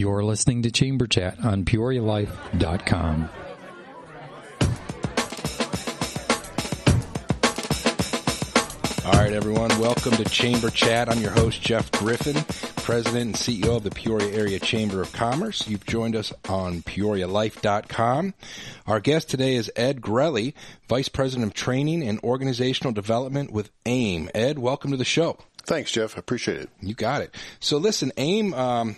You're listening to Chamber Chat on PeoriaLife.com. All right, everyone. Welcome to Chamber Chat. I'm your host, Jeff Griffin, President and CEO of the Peoria Area Chamber of Commerce. You've joined us on PeoriaLife.com. Our guest today is Ed Grelly, Vice President of Training and Organizational Development with AIM. Ed, welcome to the show. Thanks, Jeff. I appreciate it. You got it. So listen, AIM, um,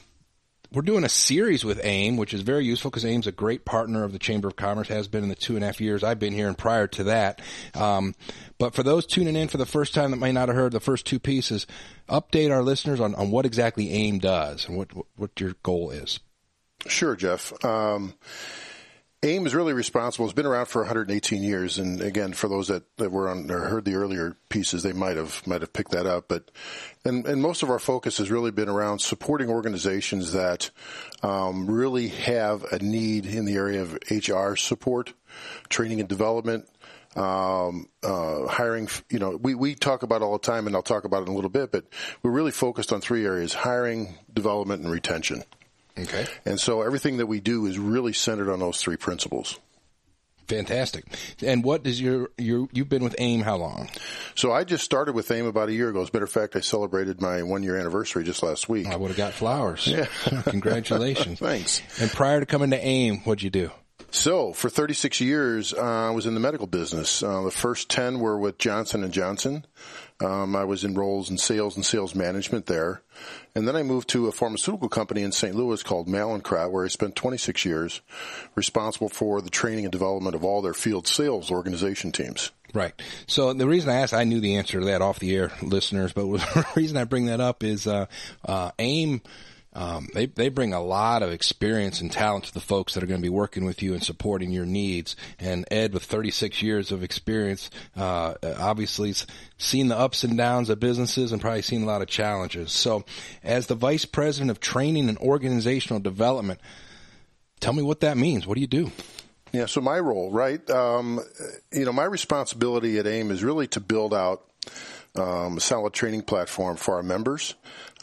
we're doing a series with AIM, which is very useful because AIM's a great partner of the Chamber of Commerce, has been in the two and a half years I've been here and prior to that. Um, but for those tuning in for the first time that may not have heard the first two pieces, update our listeners on, on what exactly AIM does and what, what your goal is. Sure, Jeff. Um, AIM is really responsible. It's been around for 118 years, and again, for those that, that were on or heard the earlier pieces, they might have might have picked that up. But and and most of our focus has really been around supporting organizations that um, really have a need in the area of HR support, training and development, um, uh, hiring, you know, we, we talk about all the time and I'll talk about it in a little bit, but we're really focused on three areas, hiring, development, and retention. Okay. And so everything that we do is really centered on those three principles. Fantastic. And what is your, your, you've been with AIM how long? So I just started with AIM about a year ago. As a matter of fact, I celebrated my one year anniversary just last week. I would have got flowers. Yeah. Congratulations. Thanks. And prior to coming to AIM, what'd you do? So for 36 years, uh, I was in the medical business. Uh, the first 10 were with Johnson and Johnson. Um, I was in roles in sales and sales management there. And then I moved to a pharmaceutical company in St. Louis called Mallinckrodt, where I spent 26 years responsible for the training and development of all their field sales organization teams. Right. So the reason I asked, I knew the answer to that off the air, listeners, but the reason I bring that up is uh, uh, AIM – um, they they bring a lot of experience and talent to the folks that are going to be working with you and supporting your needs. And Ed, with 36 years of experience, uh, obviously seen the ups and downs of businesses and probably seen a lot of challenges. So, as the vice president of training and organizational development, tell me what that means. What do you do? Yeah, so my role, right? Um, you know, my responsibility at AIM is really to build out um, a solid training platform for our members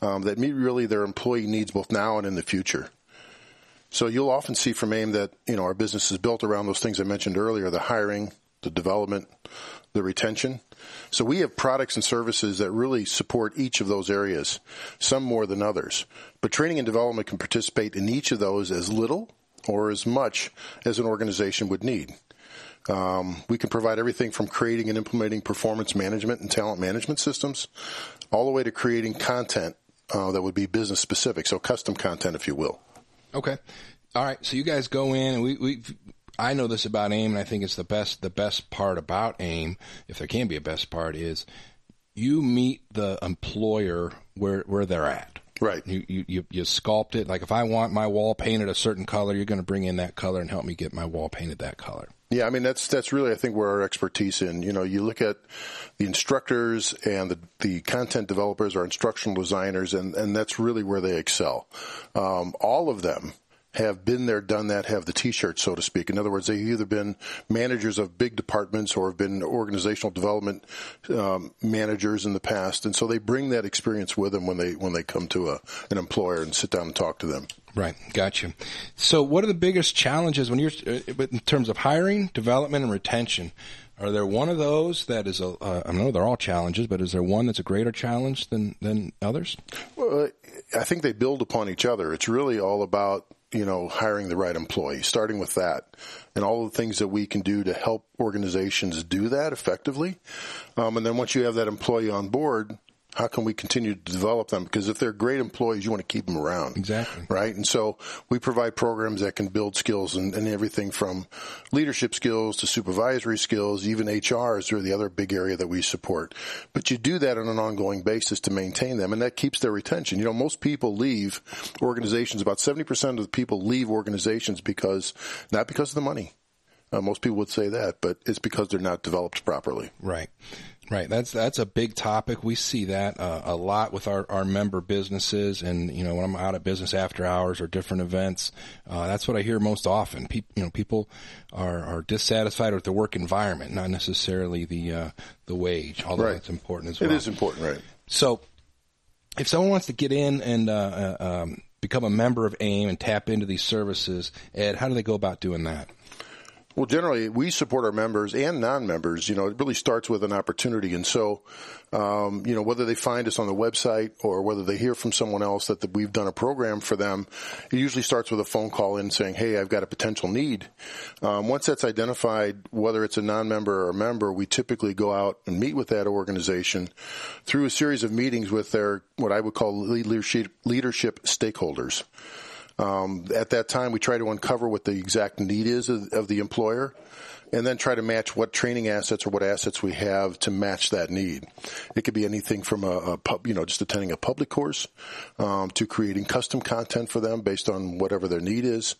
um, that meet really their employee needs both now and in the future. So you'll often see from AIM that you know our business is built around those things I mentioned earlier: the hiring, the development, the retention. So we have products and services that really support each of those areas, some more than others. But training and development can participate in each of those as little or as much as an organization would need. Um, we can provide everything from creating and implementing performance management and talent management systems, all the way to creating content uh, that would be business specific, so custom content, if you will. Okay. All right. So you guys go in, and we, we I know this about AIM, and I think it's the best. The best part about AIM, if there can be a best part, is you meet the employer where where they're at. Right. You, you, you, you sculpt it. Like if I want my wall painted a certain color, you're going to bring in that color and help me get my wall painted that color. Yeah, I mean that's that's really I think where our expertise in. You know, you look at the instructors and the the content developers, our instructional designers, and and that's really where they excel. Um, all of them have been there, done that, have the t-shirt, so to speak. In other words, they've either been managers of big departments or have been organizational development um, managers in the past, and so they bring that experience with them when they when they come to a, an employer and sit down and talk to them. Right, gotcha. So, what are the biggest challenges when you're uh, in terms of hiring, development, and retention? Are there one of those that is a? Uh, I know they're all challenges, but is there one that's a greater challenge than than others? Well, I think they build upon each other. It's really all about you know, hiring the right employee, starting with that and all the things that we can do to help organizations do that effectively. Um, and then once you have that employee on board, how can we continue to develop them? Because if they're great employees, you want to keep them around. Exactly. Right. And so we provide programs that can build skills and, and everything from leadership skills to supervisory skills, even HR is really the other big area that we support. But you do that on an ongoing basis to maintain them and that keeps their retention. You know, most people leave organizations, about 70% of the people leave organizations because, not because of the money. Uh, most people would say that, but it's because they're not developed properly. Right. Right. That's that's a big topic. We see that uh, a lot with our, our member businesses, and you know when I'm out at business after hours or different events, uh, that's what I hear most often. People, you know, people are, are dissatisfied with the work environment, not necessarily the uh, the wage, although right. that's important as well. It is important, right? So, if someone wants to get in and uh, uh, um, become a member of AIM and tap into these services, Ed, how do they go about doing that? Well, generally, we support our members and non-members. You know, it really starts with an opportunity. And so, um, you know, whether they find us on the website or whether they hear from someone else that the, we've done a program for them, it usually starts with a phone call in saying, "Hey, I've got a potential need." Um, once that's identified, whether it's a non-member or a member, we typically go out and meet with that organization through a series of meetings with their what I would call leadership leadership stakeholders. Um, at that time, we try to uncover what the exact need is of, of, the employer, and then try to match what training assets or what assets we have to match that need. It could be anything from a, a pub, you know, just attending a public course, um, to creating custom content for them based on whatever their need is,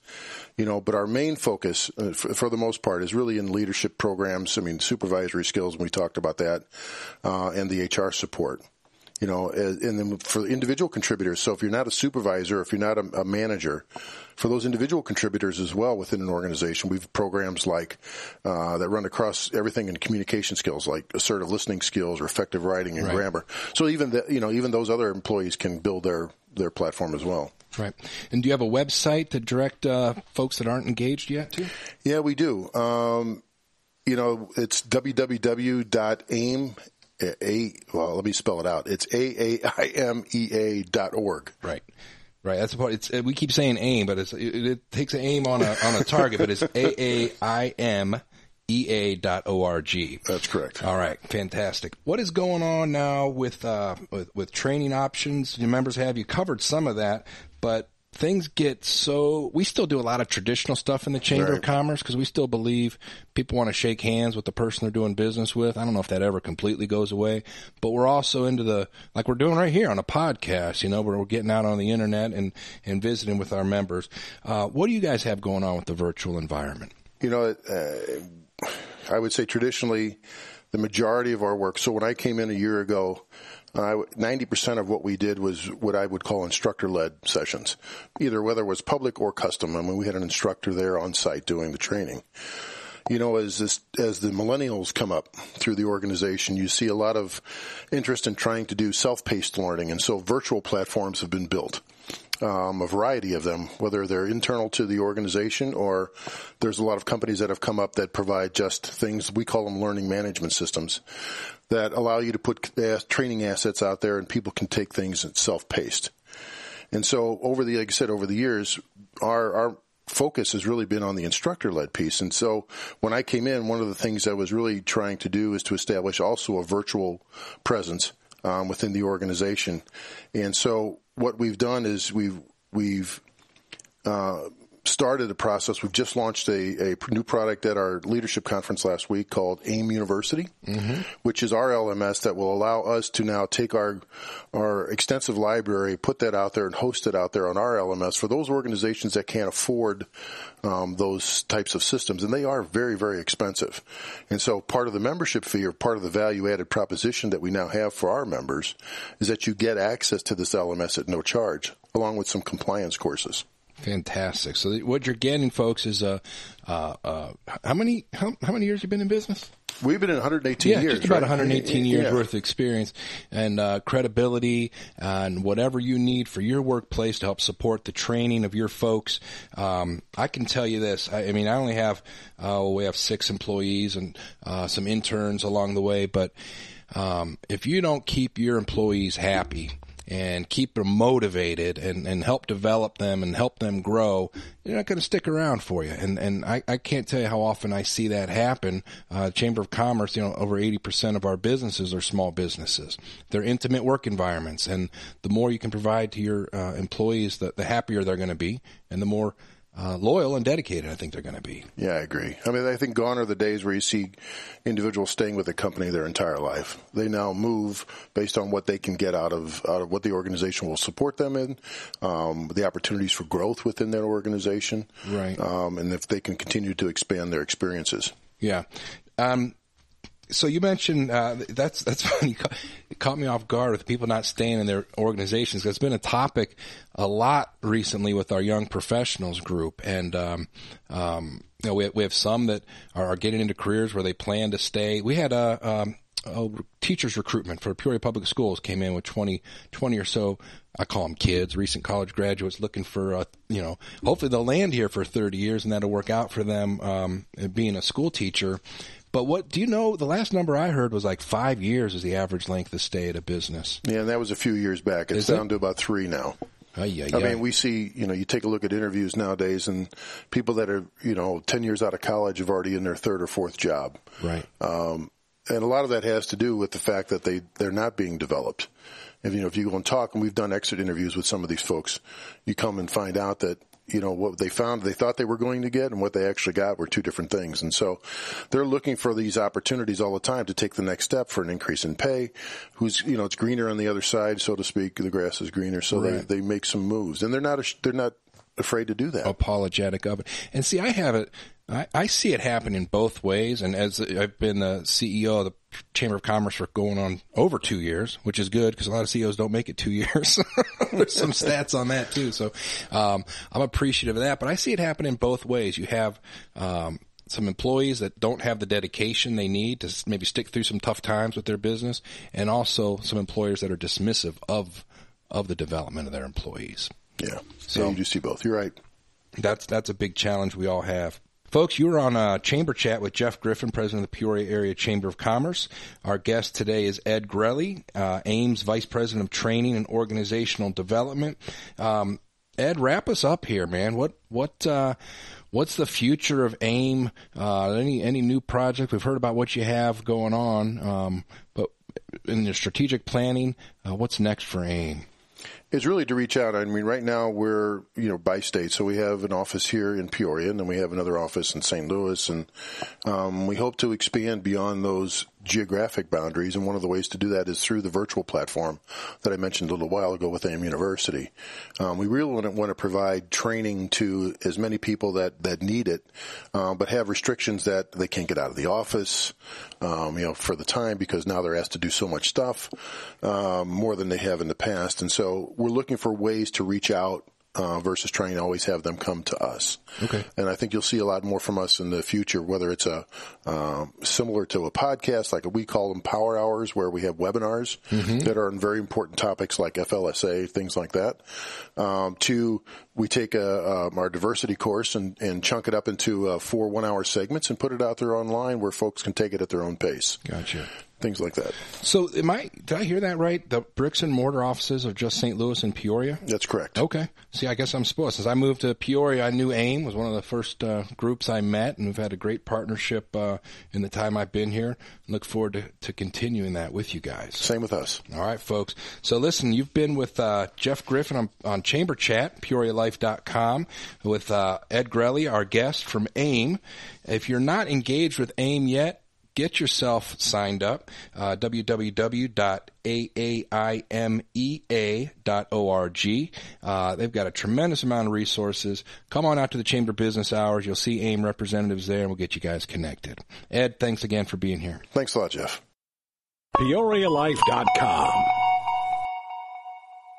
you know. But our main focus, uh, for, for, the most part, is really in leadership programs. I mean, supervisory skills. We talked about that, uh, and the HR support you know, and then for individual contributors. So if you're not a supervisor, if you're not a, a, manager, for those individual contributors as well within an organization, we've programs like uh, that run across everything in communication skills, like assertive listening skills or effective writing and right. grammar. So even the, you know, even those other employees can build their their platform as well. Right. And do you have a website to direct uh, folks that aren't engaged yet to? Yeah, we do. Um, you know, it's www.aim a well, let me spell it out. It's a a i m e a dot org. Right. Right. That's the part. It's we keep saying aim, but it's it, it takes an aim on a on a target, but it's a a i m e a dot o r g. That's correct. All right. Fantastic. What is going on now with uh with, with training options? Your members have you covered some of that, but things get so we still do a lot of traditional stuff in the chamber right. of commerce because we still believe people want to shake hands with the person they're doing business with. I don't know if that ever completely goes away but we're also into the like we're doing right here on a podcast you know where we're getting out on the internet and and visiting with our members. Uh, what do you guys have going on with the virtual environment? You know uh, i would say traditionally the majority of our work so when i came in a year ago ninety percent of what we did was what I would call instructor-led sessions, either whether it was public or custom. I mean, we had an instructor there on site doing the training. You know, as this, as the millennials come up through the organization, you see a lot of interest in trying to do self-paced learning, and so virtual platforms have been built. Um, a variety of them, whether they're internal to the organization or there's a lot of companies that have come up that provide just things we call them learning management systems that allow you to put training assets out there and people can take things at self-paced. And so over the, like I said, over the years, our, our focus has really been on the instructor led piece. And so when I came in, one of the things I was really trying to do is to establish also a virtual presence um, within the organization. And so what we've done is we've, we've, uh, started a process. We've just launched a, a new product at our leadership conference last week called AIM University, mm-hmm. which is our LMS that will allow us to now take our our extensive library, put that out there, and host it out there on our LMS for those organizations that can't afford um, those types of systems, and they are very very expensive. And so, part of the membership fee or part of the value added proposition that we now have for our members is that you get access to this LMS at no charge, along with some compliance courses. Fantastic. So what you're getting, folks, is uh, uh, uh, how many how, how many years you been in business? We've been in 118 yeah, years. just about right? 118 years yeah. worth of experience and uh, credibility and whatever you need for your workplace to help support the training of your folks. Um, I can tell you this. I, I mean, I only have uh, we have six employees and uh, some interns along the way, but um, if you don't keep your employees happy and keep them motivated and, and help develop them and help them grow, they're not going to stick around for you. And and I, I can't tell you how often I see that happen. Uh, Chamber of Commerce, you know, over 80% of our businesses are small businesses. They're intimate work environments. And the more you can provide to your uh, employees, the, the happier they're going to be and the more uh, loyal and dedicated, I think they're going to be. Yeah, I agree. I mean, I think gone are the days where you see individuals staying with a company their entire life. They now move based on what they can get out of out of what the organization will support them in, um, the opportunities for growth within their organization, right? Um, and if they can continue to expand their experiences. Yeah. Um, so you mentioned uh, that's that's funny. It caught me off guard with people not staying in their organizations. It's been a topic a lot recently with our young professionals group, and um, um, you know we we have some that are getting into careers where they plan to stay. We had a um, oh, teachers recruitment for Peoria Public Schools came in with 20, 20 or so. I call them kids, recent college graduates looking for, uh, you know, hopefully they'll land here for 30 years and that'll work out for them, um, being a school teacher. But what do you know? The last number I heard was like five years is the average length of stay at a business. Yeah, and that was a few years back. It's Is down it? to about three now. Oh, yeah, I mean, we see, you know, you take a look at interviews nowadays and people that are, you know, 10 years out of college have already in their third or fourth job. right. Um, and a lot of that has to do with the fact that they, they're not being developed. If, you know, if you go and talk, and we've done exit interviews with some of these folks, you come and find out that, you know, what they found they thought they were going to get and what they actually got were two different things. And so they're looking for these opportunities all the time to take the next step for an increase in pay. Who's, you know, it's greener on the other side, so to speak. The grass is greener. So Right. they, they make some moves and they're not, they're not afraid to do that. apologetic of it. And see, I have it. I, I see it happen in both ways. And as I've been the CEO of the Chamber of Commerce for going on over two years, which is good because a lot of CEOs don't make it two years. There's some stats on that too. So um, I'm appreciative of that. But I see it happen in both ways. You have um, some employees that don't have the dedication they need to maybe stick through some tough times with their business, and also some employers that are dismissive of of the development of their employees. Yeah. So- So you do see both. You're right. That's that's a big challenge we all have. Folks, you are on a chamber chat with Jeff Griffin, president of the Peoria Area Chamber of Commerce. Our guest today is Ed Grelly, uh, AIM's Vice President of Training and Organizational Development. Um, Ed, wrap us up here, man. What what uh, what's the future of AIM? Uh, any any new project? We've heard about what you have going on, um, but in your strategic planning, uh, what's next for AIM? It's really to reach out. I mean, right now we're, you know, by state. So we have an office here in Peoria and then we have another office in St. Louis. And, um, we hope to expand beyond those geographic boundaries. And one of the ways to do that is through the virtual platform that I mentioned a little while ago with AIM University. Um, we really want to, want to provide training to as many people that, that need it, um, but have restrictions that they can't get out of the office, um, you know, for the time because now they're asked to do so much stuff, um, more than they have in the past. And so we're looking for ways to reach out uh, versus trying to always have them come to us. Okay. And I think you'll see a lot more from us in the future, whether it's a um, similar to a podcast, like we call them power hours, where we have webinars that are on very important topics like FLSA, things like that. Um, to we take a, um, our diversity course and, and chunk it up into uh, four one-hour segments and put it out there online where folks can take it at their own pace. Gotcha. Things like that. So, am I? Did I hear that right? The bricks and mortar offices of just St. Louis and Peoria. That's correct. Okay. See, I guess I'm supposed. Since I moved to Peoria, I knew AIM was one of the first uh, groups I met, and we've had a great partnership uh, in the time I've been here. Look forward to, to continuing that with you guys. Same with us. All right, folks. So listen, you've been with uh, Jeff Griffin on, on Chamber Chat, PeoriaLife.com, with uh, Ed Grelly, our guest from AIM. If you're not engaged with AIM yet, get yourself signed up. Uh, www.aaimea.org. Uh, they've got a tremendous amount of resources. Come on out to the Chamber Business Hours. You'll see AIM representatives there, and we'll get you guys connected. Ed, thanks again for being here. Thanks a lot, Jeff. PeoriaLife.com.